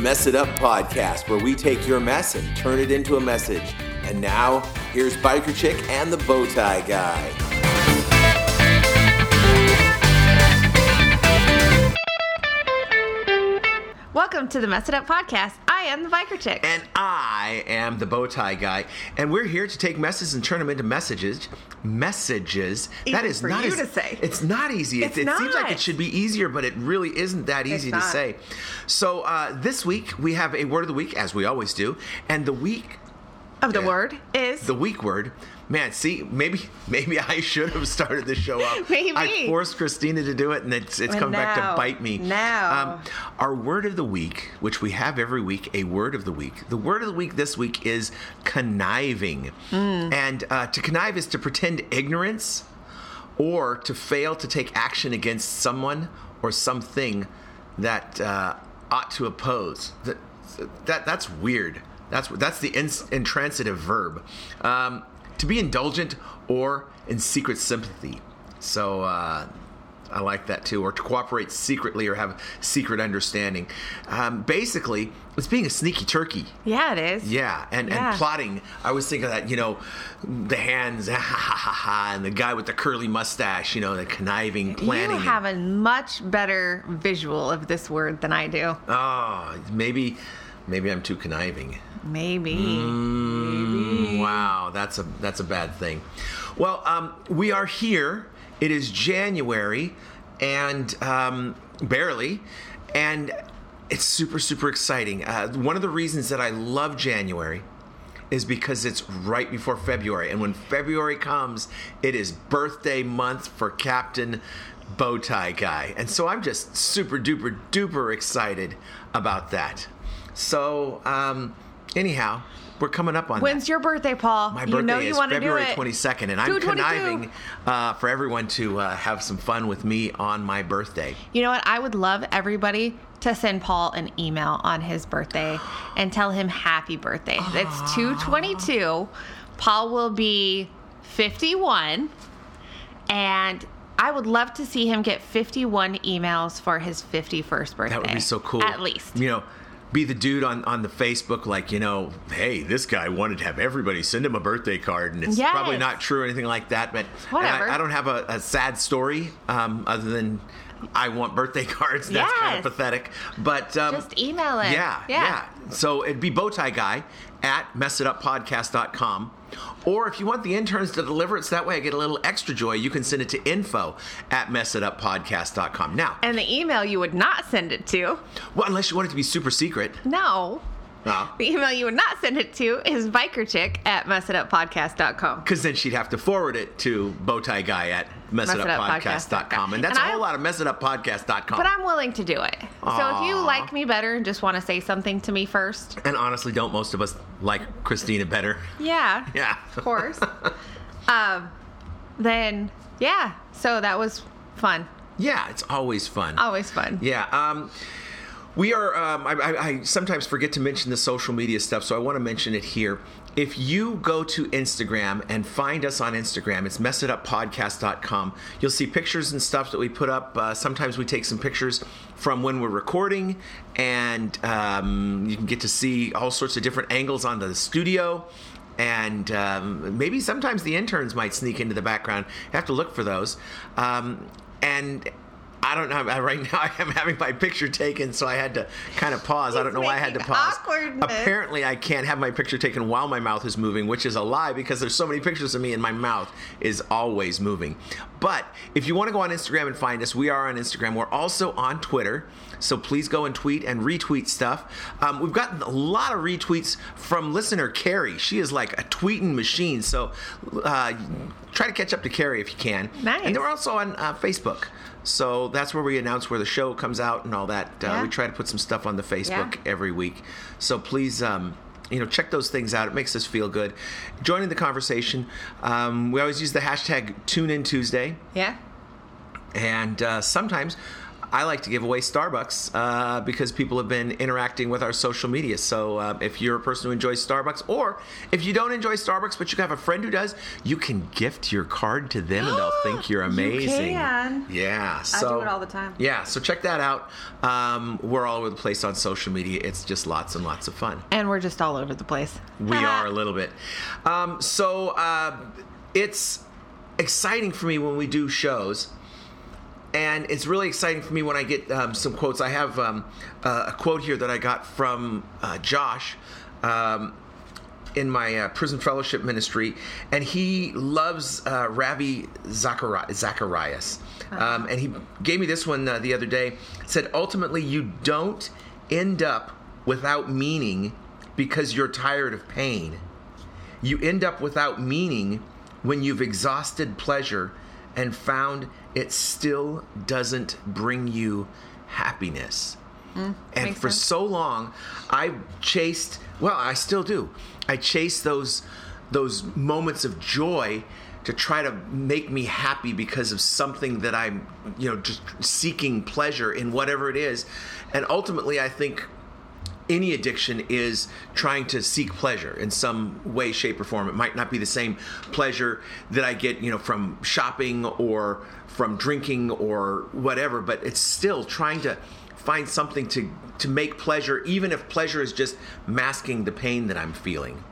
Mess It Up podcast, where we take your mess and turn it into a message. And now, here's Biker Chick and the Bowtie Guy. Welcome to the Mess It Up podcast. I am the Biker Chick. And I am the bow tie Guy. And we're here to take messages and turn them into messages. Messages. Easy that is for not you as- to say. It's not easy. It's it, it seems like it should be easier, but it really isn't that easy to not. say. So uh, this week, we have a word of the week, as we always do. And the week of the word is the week word. Man, see, maybe maybe I should have started the show up. Maybe. I forced Christina to do it, and it's it's And come back to bite me. Um, now. our word of the week, which we have every week, a word of the week. The word of the week this week is conniving, Hmm. and uh, to connive is to pretend ignorance or to fail to take action against someone or something that uh, ought to oppose. That, that that's weird. That's that's the ins- intransitive verb. Um, to be indulgent or in secret sympathy. So uh, I like that too. Or to cooperate secretly or have secret understanding. Um, basically, it's being a sneaky turkey. yeah, it is. Yeah, and, Yeah. and plotting. I always think of that, you know, the hands, ha ha ha ha, and the guy with the curly mustache, you know, the conniving, planning. You have a much better visual of this word than I do. oh, maybe, maybe I'm too conniving. Maybe. Mm, Wow, that's a that's a bad thing. Well, um, we are here. It is January, and um, barely, and it's super super exciting. Uh, one of the reasons that I love January is because it's right before February, and when February comes, it is birthday month for Captain Bowtie Guy, and so I'm just super duper duper excited about that. So, um, anyhow, we're coming up on When's that. your birthday, Paul? My you birthday know you is want to do February 22nd, and I'm conniving uh, for everyone to uh, have some fun with me on my birthday. You know what? I would love everybody to send Paul an email on his birthday and tell him happy birthday. It's 222. Paul will be 51. And I would love to see him get 51 emails for his 51st birthday. That would be so cool. At least. You know, be the dude on, on the Facebook, like, you know, hey, this guy wanted to have everybody send him a birthday card. And it's Yes. probably not true or anything like that. But. I, I don't have a, a sad story um, other than I want birthday cards. That's kind of pathetic. But um, Just email it. Yeah, Yeah. yeah. So it'd be Bowtie Guy at messituppodcast.com. Or if you want the interns to deliver it, so that way I get a little extra joy, you can send it to info at messituppodcast.com. Now, And the email you would not send it to, well, unless you want it to be super secret. no. The email you would not send it to is bikerchick at messituppodcast.com. because then she'd have to forward it to Bowtie Guy at messituppodcast.com. And that's And a whole lot of messituppodcast.com. But I'm willing to do it. So if you like me better and just want to say something to me first, and honestly, don't most of us like Christina better? yeah, Yeah. of course. um, then yeah, so that was fun. Yeah, it's always fun. Always fun. Yeah. Um, we are. Um, I, I, I sometimes forget to mention the social media stuff, so I want to mention it here. If you go to Instagram and find us on Instagram, it's messituppodcast.com. You'll see pictures and stuff that we put up. Uh, sometimes we take some pictures from when we're recording, and um, you can get to see all sorts of different angles on the studio. And um, maybe sometimes the interns might sneak into the background. You have to look for those. Um, and I don't know. Right now, I am having my picture taken, so I had to kind of pause. I don't know why I had to pause. awkwardness. Apparently, I can't have my picture taken while my mouth is moving, which is a lie because there's so many pictures of me and my mouth is always moving. But if you want to go on Instagram and find us, we are on Instagram. We're also on Twitter. So please go and tweet and retweet stuff. Um, we've gotten a lot of retweets from listener Carrie. She is like a tweeting machine. So uh, try to catch up to Carrie if you can. Nice. And we're also on uh, Facebook. So that's where we announce where the show comes out and all that. Uh, We try to put some stuff on the Facebook Yeah. every week. So please, um, you know, check those things out. It makes us feel good. Joining the conversation. Um, we always use the hashtag Tune In Tuesday. Yeah. And uh, sometimes I like to give away Starbucks uh, because people have been interacting with our social media. So uh, if you're a person who enjoys Starbucks, or if you don't enjoy Starbucks but you have a friend who does, you can gift your card to them and they'll think you're amazing. You can. Yeah. So do it all the time. Yeah. So check that out. Um, we're all over the place on social media. It's just lots and lots of fun. And we're just all over the place. We are a little bit. Um, so uh, it's exciting for me when we do shows. And it's really exciting for me when I get um, some quotes. I have um, uh, a quote here that I got from uh, Josh um, in my uh, prison fellowship ministry, and he loves uh, Ravi Zachari- Zacharias. Um, and he gave me this one uh, the other day. It said, Ultimately, you don't end up without meaning because you're tired of pain. You end up without meaning when you've exhausted pleasure and found it still doesn't bring you happiness. Hmm, and for sense. so long, I chased, well, I still do. I chase those those moments of joy to try to make me happy because of something that I'm, you know, just seeking pleasure in whatever it is. And ultimately, I think any addiction is trying to seek pleasure in some way shape or form it might not be the same pleasure that i get you know from shopping or from drinking or whatever but it's still trying to find something to to make pleasure even if pleasure is just masking the pain that i'm feeling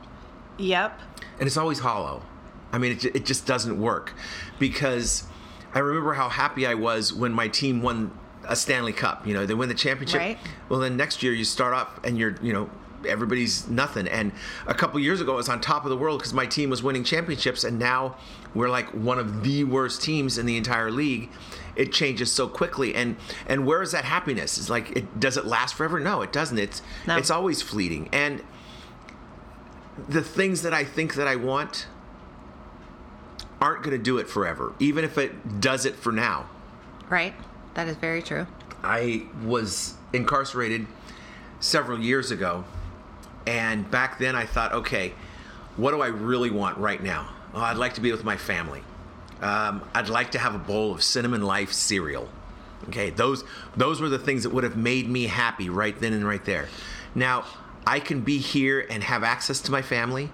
Yep. and it's always hollow. I mean, it, it just doesn't work because I remember how happy I was when my team won a Stanley Cup. You know, they win the championship. Right. Well, then next year you start off and you're, you know, everybody's nothing. And a couple years ago, I was on top of the world because my team was winning championships, and now we're like one of the worst teams in the entire league. It changes so quickly, and and where is that happiness? It's like, it does it last forever? No, it doesn't. It's No. it's always fleeting, and the things that I think that I want aren't going to do it forever, even if it does it for now. Right. That is very true. I was incarcerated several years ago, and back then I thought, okay, what do I really want right now? Oh, I'd like to be with my family. Um, I'd like to have a bowl of cinnamon life cereal. Okay, those those were the things that would have made me happy right then and right there. Now I can be here and have access to my family,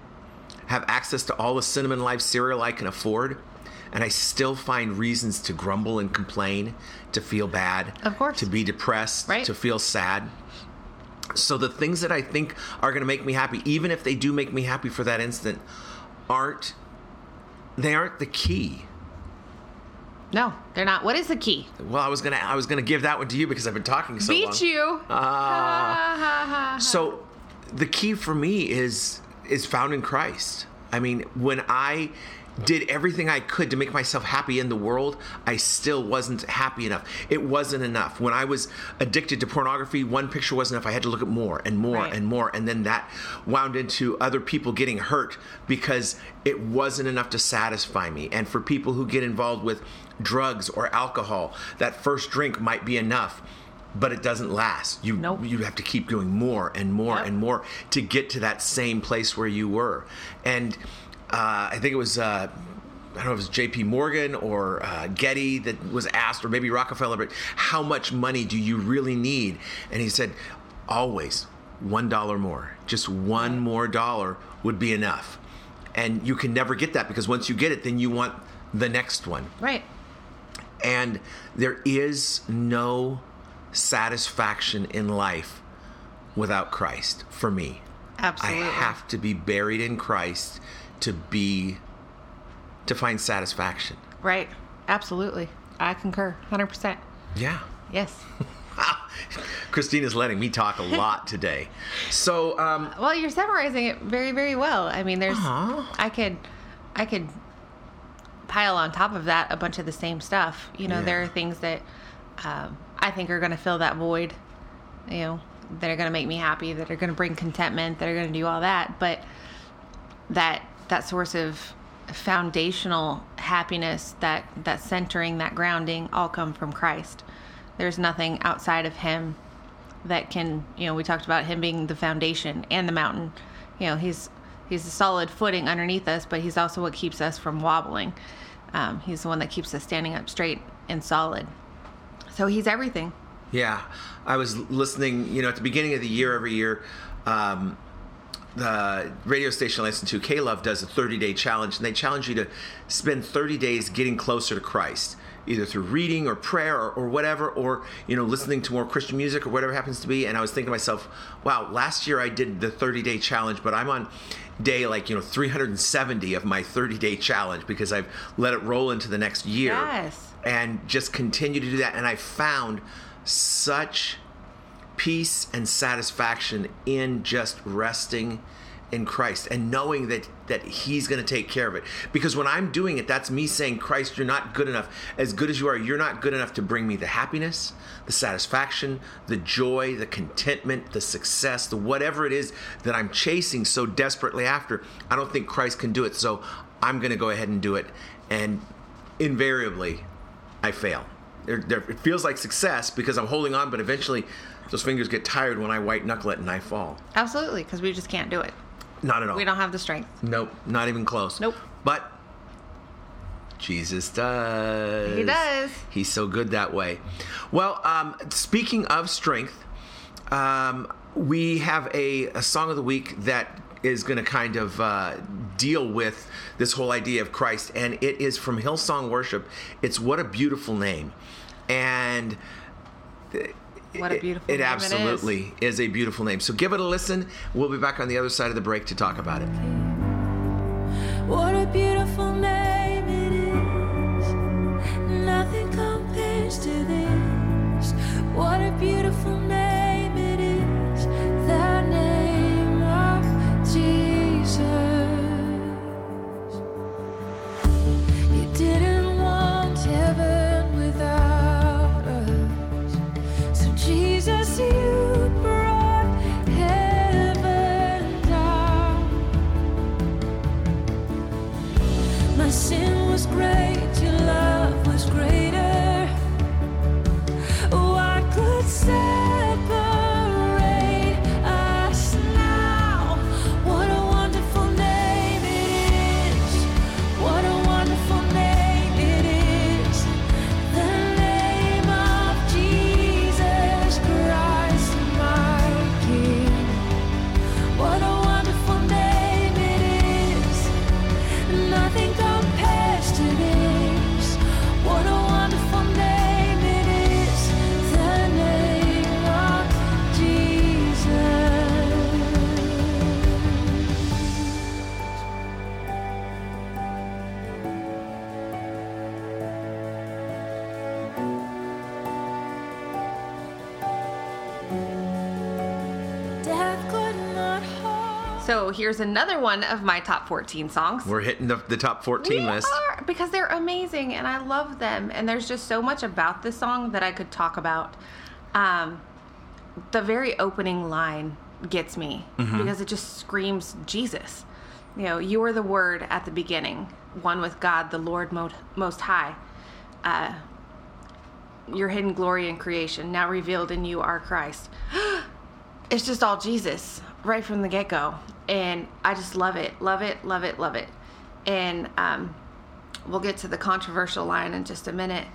have access to all the cinnamon life cereal I can afford, and I still find reasons to grumble and complain, to feel bad, Of course. to be depressed, Right. to feel sad. So the things that I think are going to make me happy, even if they do make me happy for that instant, aren't they aren't the key. No, they're not. What is the key? Well, I was gonna I was gonna give that one to you because I've been talking so long. Beat you. Ha. Ah. So the key for me is is found in Christ. I mean, when I did everything I could to make myself happy in the world, I still wasn't happy enough. It wasn't enough. When I was addicted to pornography, one picture wasn't enough. I had to look at more and more Right. and more. And then that wound into other people getting hurt because it wasn't enough to satisfy me. And for people who get involved with drugs or alcohol, that first drink might be enough. But it doesn't last. You Nope. you have to keep doing more and more Yep. and more to get to that same place where you were. And uh, I think it was. Uh, I don't know if it was J.P. Morgan or uh, Getty that was asked, or maybe Rockefeller, but how much money do you really need? And he said, always one dollar more. Just one more dollar would be enough. And you can never get that because once you get it, then you want the next one. right. And there is no satisfaction in life without Christ for me. Absolutely. I have to be buried in Christ to be to find satisfaction. Right. Absolutely. I concur. 100%. Yeah. Yes. Christina's letting me talk a lot today. So, um, Well, you're summarizing it very, very well. I mean, there's, Aw. I could, I could pile on top of that a bunch of the same stuff. You know, there are things that um, I think are going to fill that void. You know, that are going to make me happy, that are going to bring contentment, that are going to do all that. But that that source of foundational happiness, that that centering, that grounding, all come from Christ. There's nothing outside of Him that can you know we talked about him being the foundation and the mountain you know he's he's a solid footing underneath us but he's also what keeps us from wobbling um, he's the one that keeps us standing up straight and solid So he's everything. Yeah, I was listening. You know, at the beginning of the year, every year, um, the radio station I listen to, K Love, does a 30 day challenge, and they challenge you to spend 30 days getting closer to Christ, either through reading or prayer or, or whatever, or you know, listening to more Christian music or whatever happens to be. And I was thinking to myself, wow, last year I did the 30 day challenge, but I'm on day like you know 370 of my 30 day challenge because I've let it roll into the next year Yes. and just continue to do that. And I found such peace and satisfaction in just resting in Christ and knowing that that he's going to take care of it. Because when I'm doing it that's me saying Christ you're not good enough. As good as you are you're not good enough to bring me the happiness the satisfaction the joy the contentment the success the whatever it is that I'm chasing so desperately after. I don't think Christ can do it so I'm going to go ahead and do it. And invariably I fail there, there, it feels like success because I'm holding on but eventually those fingers get tired when I white knuckle it and I fall Absolutely, because we just can't do it. not at all We don't have the strength. Nope, not even close. Nope. But Jesus does. He does. He's so good that way. Well, um, speaking of strength, um, we have a, a song of the week that is going to kind of uh, deal with this whole idea of Christ, and it is from Hillsong Worship. It's What a Beautiful Name. And What a beautiful it, name it is. absolutely is a beautiful name. So give it a listen. We'll be back on the other side of the break to talk about it. What a beautiful name it is. Nothing compares to this. What a beautiful name So here's another one of my top 14 songs. We're hitting the, the top 14 We list. are, because they're amazing and I love them. And there's just so much about this song that I could talk about. Um, the very opening line gets me Mm-hmm. because it just screams Jesus. You know, you are the Word at the beginning, one with God, the Lord Mo- Most High. Uh, your hidden glory in creation, now revealed in you are Christ. it's just all Jesus right from the get go. And I just love it, love it, love it, love it. And um, we'll get to the controversial line in just a minute.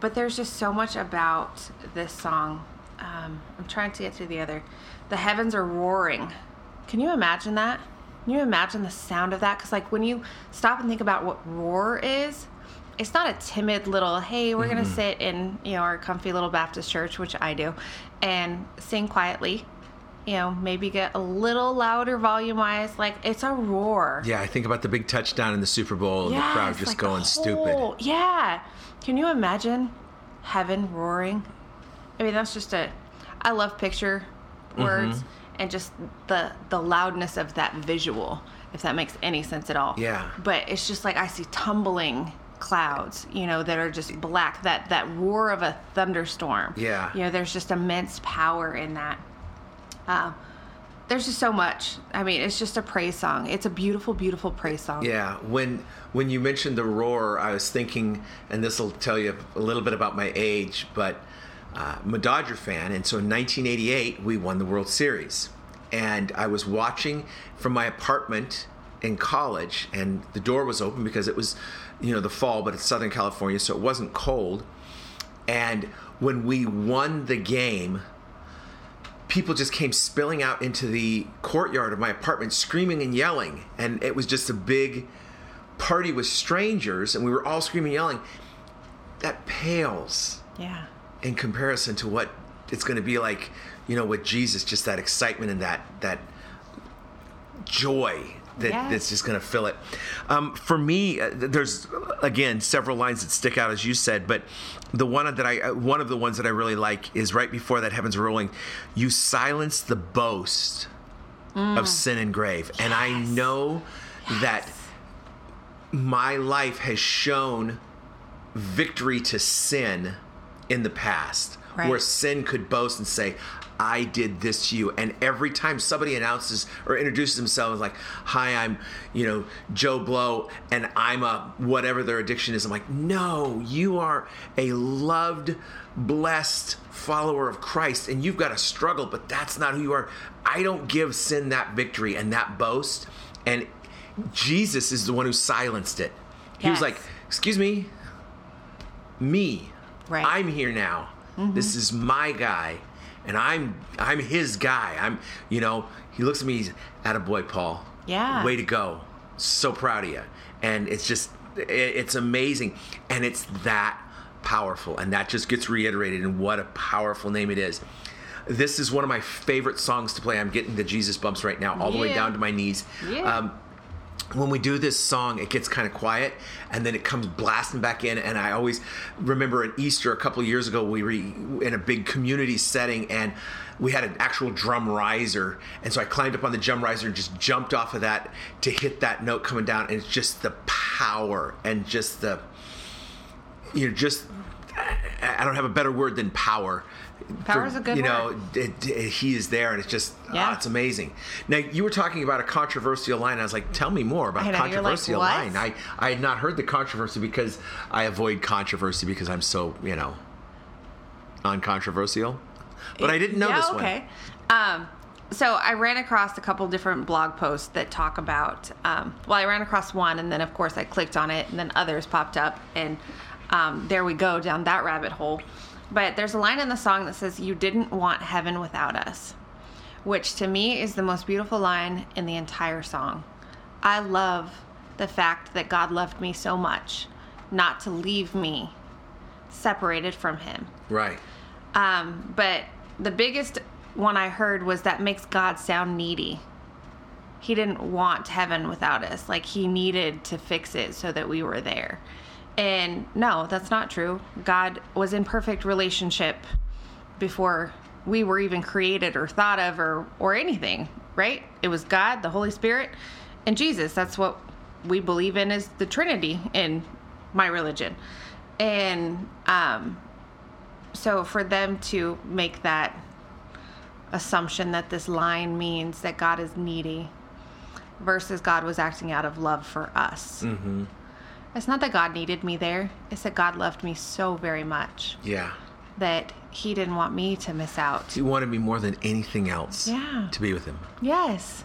But there's just so much about this song. Um, I'm trying to get to the other. The heavens are roaring. Can you imagine that? Can you imagine the sound of that? Because, like, when you stop and think about what roar is, it's not a timid little, hey, we're going to sit in, you know, our comfy little Baptist church, which I do, and sing quietly. You know, maybe get a little louder volume wise. Like, it's a roar. Yeah, I think about the big touchdown in the Super Bowl and the crowd just like going the stupid. Yeah. Can you imagine heaven roaring? I mean, that's just a. I love picture words Mm-hmm. and just the the loudness of that visual, if that makes any sense at all. Yeah. But it's just like I see tumbling clouds, you know, that are just black. That that roar of a thunderstorm. Yeah. You know, there's just immense power in that. Uh, there's just so much. I mean, it's just a praise song. It's a beautiful, beautiful praise song. Yeah, when when you mentioned the roar, I was thinking, and this will tell you a little bit about my age, but uh, I'm a Dodger fan, and so in 1988 we won the World Series, and I was watching from my apartment in college, and the door was open because it was, you know, the fall, but it's Southern California, so it wasn't cold, And when we won the game, people just came spilling out into the courtyard of my apartment screaming and yelling. And it was just a big party with strangers, and we were all screaming and yelling. That pales Yeah. in comparison to what it's going to be like, you know, with Jesus, just that excitement and that that joy that, Yes. that's just going to fill it. Um, for me, uh, there's again several lines that stick out, as you said, but the one that I, uh, one of the ones that I really like is right before that heavens are rolling. You silence the boast of sin and grave, and I Yes. know that my life has shown victory to sin in the past Right. where sin could boast and say i did this to you. And every time somebody announces or introduces themselves like hi i'm you know joe blow and i'm a whatever their addiction is i'm like no you are a loved blessed follower of christ and you've got a struggle but that's not who you are. I don't give sin that victory and that boast. And jesus is the one who silenced it. He was like excuse me? Me. Right. I'm here now. Mm-hmm. This is my guy, and I'm I'm his guy. I'm you know. He looks at me. He's at a boy, Paul. Yeah. Way to go. So proud of you. And it's just it, it's amazing, and it's that powerful, and that just gets reiterated. And what a powerful name it is. This is one of my favorite songs to play. I'm getting the Jesus bumps right now, all the way down to my knees. Yeah. Um, when we do this song, it gets kind of quiet, and then it comes blasting back in. And I always remember at Easter a couple years ago, we were in a big community setting, and we had an actual drum riser, and so I climbed up on the drum riser and just jumped off of that to hit that note coming down, and it's just the power and just the you know just I don't have a better word than power. Power's a good You know, it, it- he is there, and it's just Yeah. ah, it's amazing. Now you were talking about a controversial line. I was like, tell me more about know, you're like, controversial line. I I had not heard the controversy because I avoid controversy because I'm so you know uncontroversial. But I didn't know yeah, this one. okay. Um, so I ran across a couple different blog posts that talk about. Um, well, I ran across one, and then of course I clicked on it, and then others popped up, and um, there we go down that rabbit hole. But there's a line in the song that says, "You didn't want heaven without us," which to me is the most beautiful line in the entire song. I love the fact that God loved me so much, not to leave me separated from Him. Right. Um, but the biggest one I heard was that makes God sound needy. He didn't want heaven without us. Like he needed to fix it so that we were there. And no, that's not true. God was in perfect relationship before we were even created or thought of or or anything, right? It was God, the Holy Spirit, and Jesus. That's what we believe in is the Trinity in my religion. And um so for them to make that assumption that this line means that God is needy versus God was acting out of love for us. Mm-hmm. It's not that God needed me there. It's that God loved me so very much Yeah. that He didn't want me to miss out. He wanted me more than anything else. Yeah. To be with him. Yes.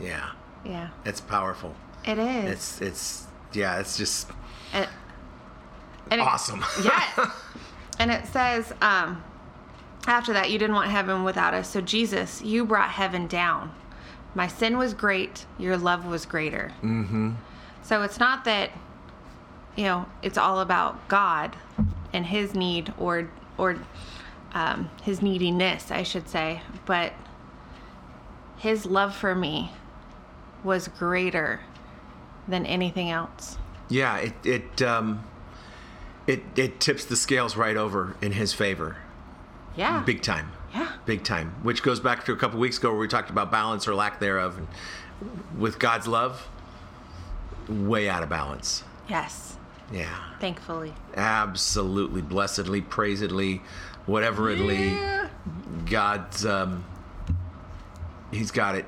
Yeah. Yeah. It's powerful. It is. It's it's yeah. It's just and, and it- awesome. yes. And it says, um, after that, you didn't want heaven without us. So, Jesus, you brought heaven down. My sin was great, your love was greater. Mm-hmm. So, it's not that, you know, it's all about God and his need or, or, um, his neediness, I should say, but his love for me was greater than anything else. Yeah, it it um, it it tips the scales right over in his favor, Yeah. big time. Yeah. big time. Which goes back to a couple weeks ago where we talked about balance or lack thereof, and with God's love, way out of balance. Yes. Yeah, Thankfully. absolutely, blessedly, praisedly, whatever itly, Yeah. God's um, he's got it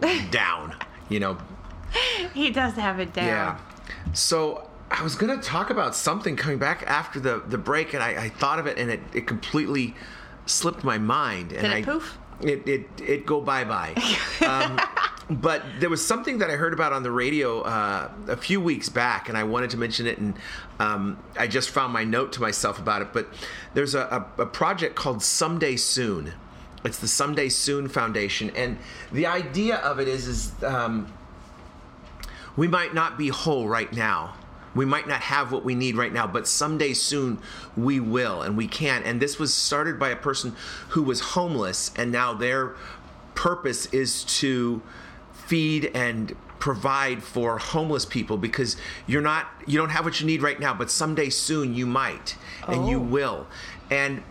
down. You know, He does have it down. Yeah. So I was gonna talk about something coming back after the the break, and I, I thought of it, and it, it completely slipped my mind. And Did it I, poof? It it it go bye bye. um, but there was something that I heard about on the radio uh, a few weeks back, and I wanted to mention it, and um, I just found my note to myself about it. But there's a, a, a project called Someday Soon. It's the Someday Soon Foundation, and the idea of it is is um, we might not be whole right now. We might not have what we need right now, but someday soon we will and we can. And this was started by a person who was homeless, and now their purpose is to feed and provide for homeless people because you're not you don't have what you need right now but someday soon you might and you Oh. will and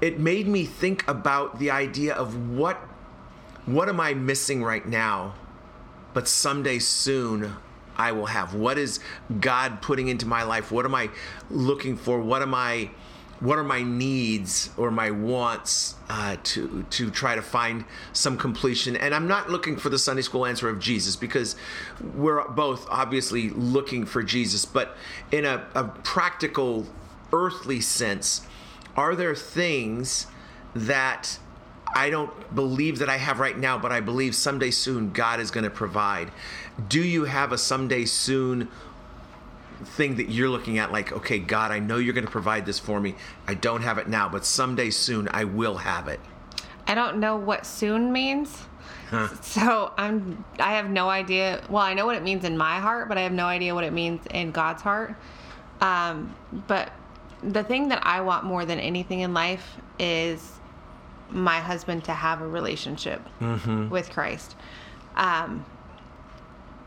it made me think about the idea of what what am i missing right now but someday soon I will have. What is God putting into my life? What am I looking for? What am I? What are my needs or my wants uh, to to try to find some completion? And I'm not looking for the Sunday school answer of Jesus because we're both obviously looking for Jesus, but in a, a practical, earthly sense, are there things that I don't believe that I have right now, but I believe someday soon God is going to provide. Do you have a someday soon thing that you're looking at like, okay, God, I know you're going to provide this for me. I don't have it now, but someday soon I will have it. I don't know what soon means. So I'm I have no idea. Well, I know what it means in my heart, but I have no idea what it means in God's heart. Um, but the thing that I want more than anything in life is my husband to have a relationship with Christ. Um,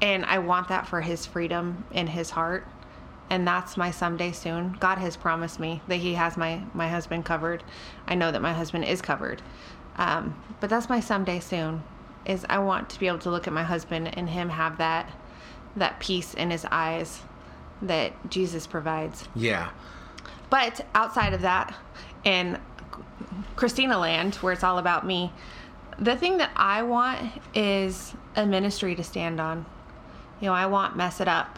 and I want that for his freedom in his heart. And that's my someday soon. God has promised me that He has my, my husband covered. I know that my husband is covered. Um, but that's my someday soon. Is I want to be able to look at my husband and him have that that peace in his eyes that Jesus provides. Yeah. But outside of that, in Christina Land, where it's all about me, the thing that I want is a ministry to stand on. You know, I want Mess It Up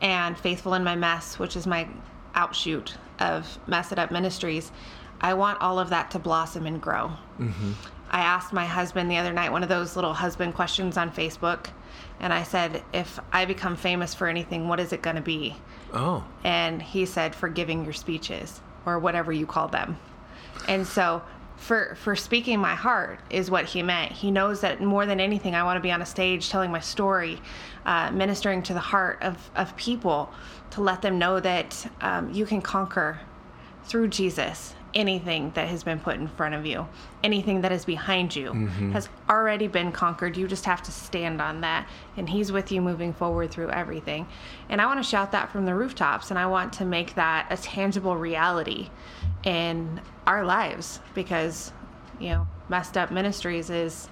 and Faithful in My Mess, which is my outshoot of Mess It Up Ministries. I want all of that to blossom and grow. Mm-hmm. I asked my husband the other night one of those little husband questions on Facebook, and I said, If I become famous for anything, what is it going to be? Oh. and he said for giving your speeches or whatever you call them and so for for speaking my heart is what he meant. He knows that more than anything i want to be on a stage telling my story uh, ministering to the heart of of people to let them know that um, you can conquer through jesus anything that has been put in front of you anything that is behind you mm-hmm. has already been conquered you just have to stand on that and he's with you moving forward through everything and i want to shout that from the rooftops and i want to make that a tangible reality in our lives because you know Mess It Up Ministries is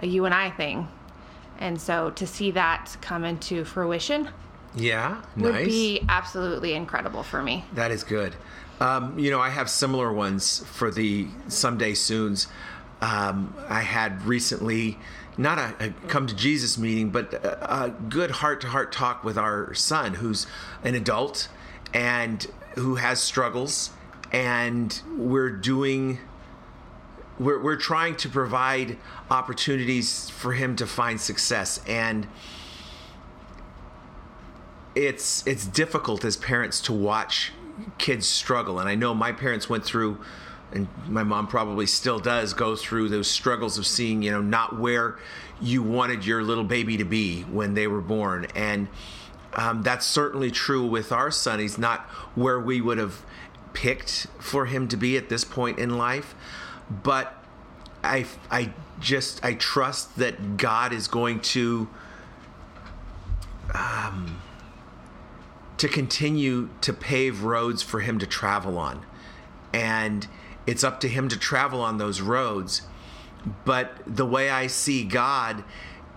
a you and i thing and so to see that come into fruition Yeah. would nice. be absolutely incredible for me That is good. Um, you know, I have similar ones for the someday soons. Um, I had recently not a, a come to Jesus meeting, but a, a good heart to heart talk with our son, who's an adult and who has struggles, and we're doing. We're, we're trying to provide opportunities for him to find success and it's it's difficult as parents to watch kids struggle. And i know my parents went through and my mom probably still does go through those struggles of seeing you know not where you wanted your little baby to be when they were born. And um, that's certainly true with our son. He's not where we would have picked for him to be at this point in life. But i i just i trust that god is going to to continue to pave roads for him to travel on. And it's up to him to travel on those roads. But the way I see God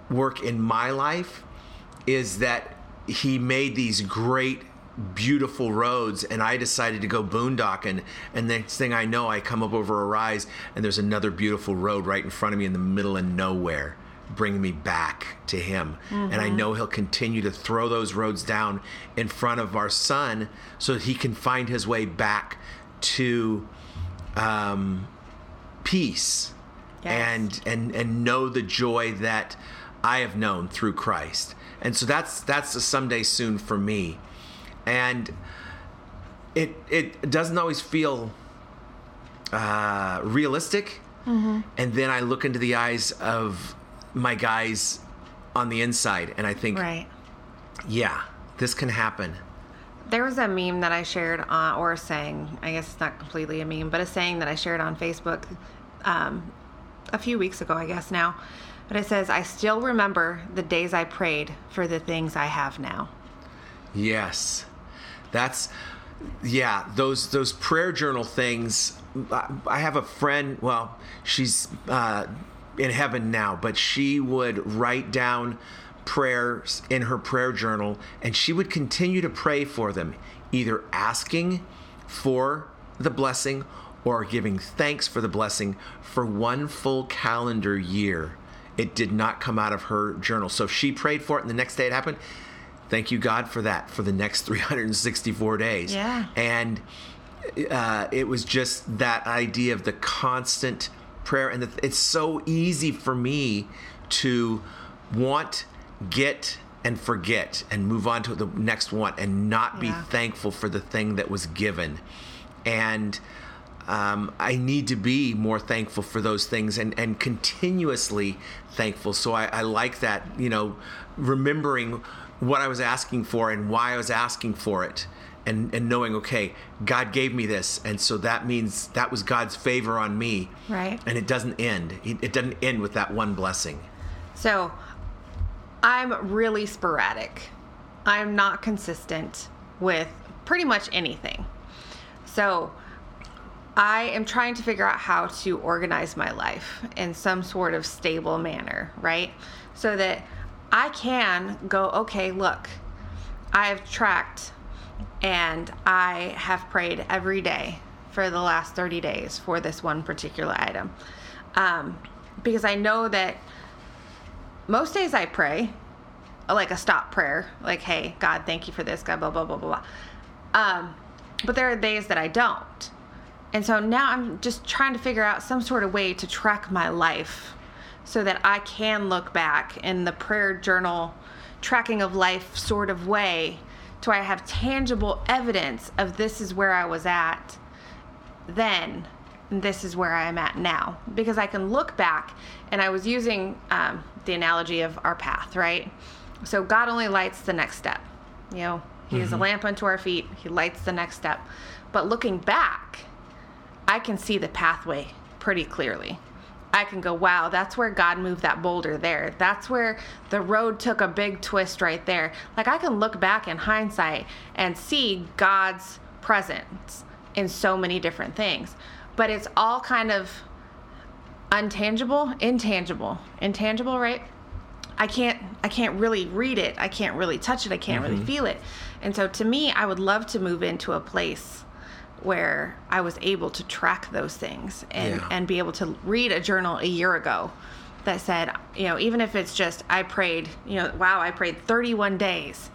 work in my life is that he made these great beautiful roads and I decided to go boondocking and the next thing I know I come up over a rise and there's another beautiful road right in front of me in the middle of nowhere bring me back to him and i know he'll continue to throw those roads down in front of our son so that he can find his way back to um, peace Yes. and and and know the joy that I have known through Christ. And so that's that's a someday soon for me. And it it doesn't always feel uh, realistic. And then I look into the eyes of my guys on the inside and I think, Right. yeah, this can happen. There was a meme that I shared on, or a saying, I guess it's not completely a meme, but a saying that I shared on Facebook um, a few weeks ago, I guess now. But it says, I still remember the days I prayed for the things I have now. Yes, that's yeah. Those those prayer journal things. I- I have a friend. Well, she's uh, in heaven now, but she would write down prayers in her prayer journal, and she would continue to pray for them, either asking for the blessing or giving thanks for the blessing for one full calendar year. It did not come out of her journal. So if she prayed for it, and the next day it happened. Thank you, God, for that for the next 364 days. Yeah. And uh, it was just that idea of the constant prayer. And the, it's so easy for me to want, get, and forget and move on to the next one and not be Yeah. thankful for the thing that was given. And um, I need to be more thankful for those things and, and continuously thankful. So I, I like that, you know, remembering what I was asking for and why I was asking for it. And, and knowing, okay, God gave me this. And so that means that was God's favor on me. Right. And it doesn't end. It doesn't end with that one blessing. So I'm really sporadic. I'm not consistent with pretty much anything. So I am trying to figure out how to organize my life in some sort of stable manner, right? So that I can go, okay, look, I have tracked and I have prayed every day for the last 30 days for this one particular item. Um, because I know that most days I pray, like a stop prayer, like, hey, God, thank you for this, God, blah, blah, blah, blah, blah. Um, but there are days that I don't. And so now I'm just trying to figure out some sort of way to track my life so that I can look back in the prayer journal tracking of life sort of way to where I have tangible evidence of this is where I was at then and this is where I am at now because I can look back and I was using um, the analogy of our path, right? So God only lights the next step. You know, He is a lamp unto our feet, He lights the next step. But looking back, I can see the pathway pretty clearly. I can go, wow, that's where God moved that boulder there. That's where the road took a big twist right there. Like I can look back in hindsight and see God's presence in so many different things. But it's all kind of untangible, intangible. Intangible, right? I can't I can't really read it. I can't really touch it. I can't really mm-hmm. feel it. And so to me, I would love to move into a place where I was able to track those things and Yeah. and be able to read a journal a year ago that said, you know, even if it's just I prayed, you know, wow, I prayed 31 days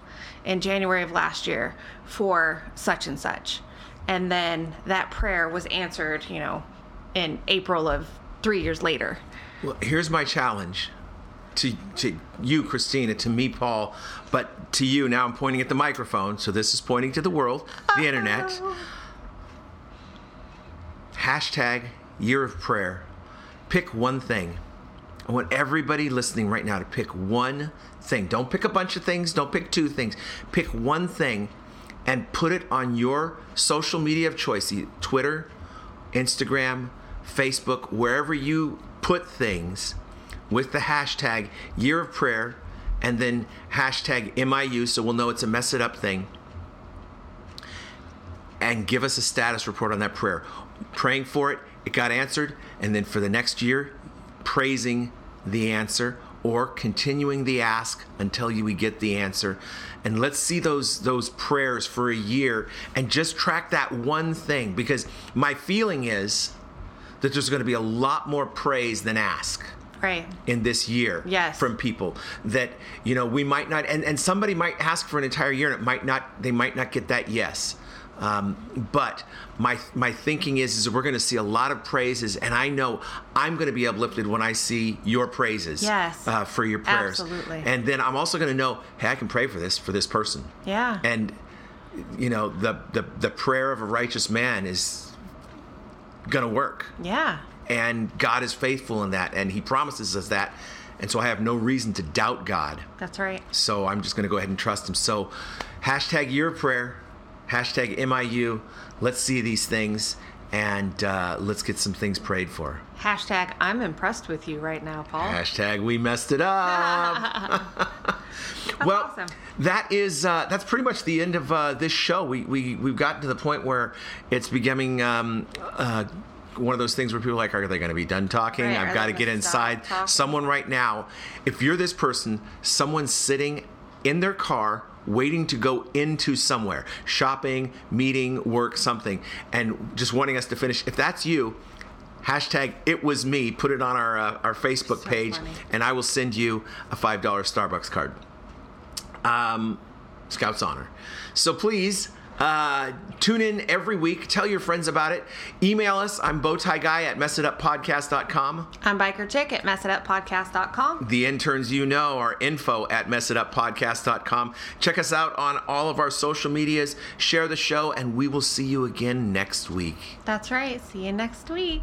in January of last year for such and such. And then that prayer was answered, you know, in April of 3 years later. Well, here's my challenge to, to you, Christina, to me, Paul, but to you. Now I'm pointing at the microphone, so this is pointing to the world, the internet. Hashtag year of prayer. Pick one thing. I want everybody listening right now to pick one thing. Don't pick a bunch of things, don't pick two things. Pick one thing and put it on your social media of choice Twitter, Instagram, Facebook, wherever you put things with the hashtag year of prayer and then hashtag MIU so we'll know it's a mess it up thing and give us a status report on that prayer. Praying for it, it got answered, and then for the next year, praising the answer or continuing the ask until you we get the answer. And let's see those those prayers for a year and just track that one thing because my feeling is that there's going to be a lot more praise than ask Right. in this year Yes. from people that you know we might not and, and somebody might ask for an entire year and it might not they might not get that yes Um, but my my thinking is is we're going to see a lot of praises, and I know I'm going to be uplifted when I see your praises. Yes. Uh, for your prayers. Absolutely. And then I'm also going to know, hey, I can pray for this for this person. Yeah. And you know the the the prayer of a righteous man is going to work Yeah. and God is faithful in that, and He promises us that, and so I have no reason to doubt God. That's right. So I'm just going to go ahead and trust Him. So, hashtag your Prayer, hashtag MIU. Let's see these things, and uh, let's get some things prayed for. Hashtag I'm impressed with you right now, Paul. Hashtag We messed it up. well, awesome. that is uh, that's pretty much the end of uh, this show. We we we've gotten to the point where it's becoming. Um, uh, one of those things where people are like, are they going to be done talking? Right, I've got to get inside. Someone right now, if you're this person, someone sitting in their car waiting to go into somewhere, shopping, meeting, work, something, and just wanting us to finish. If that's you, hashtag it was me. Put it on our uh, our Facebook So page, funny. and I will send you a five dollar Starbucks card. Um, Scout's honor. So please. Uh, tune in every week. Tell your friends about it. Email us. I'm Bowtie Guy at messituppodcast.com. I'm Biker Chick at messituppodcast.com. The interns you know are info at messituppodcast.com. Check us out on all of our social medias. Share the show, and we will see you again next week. That's right. See you next week.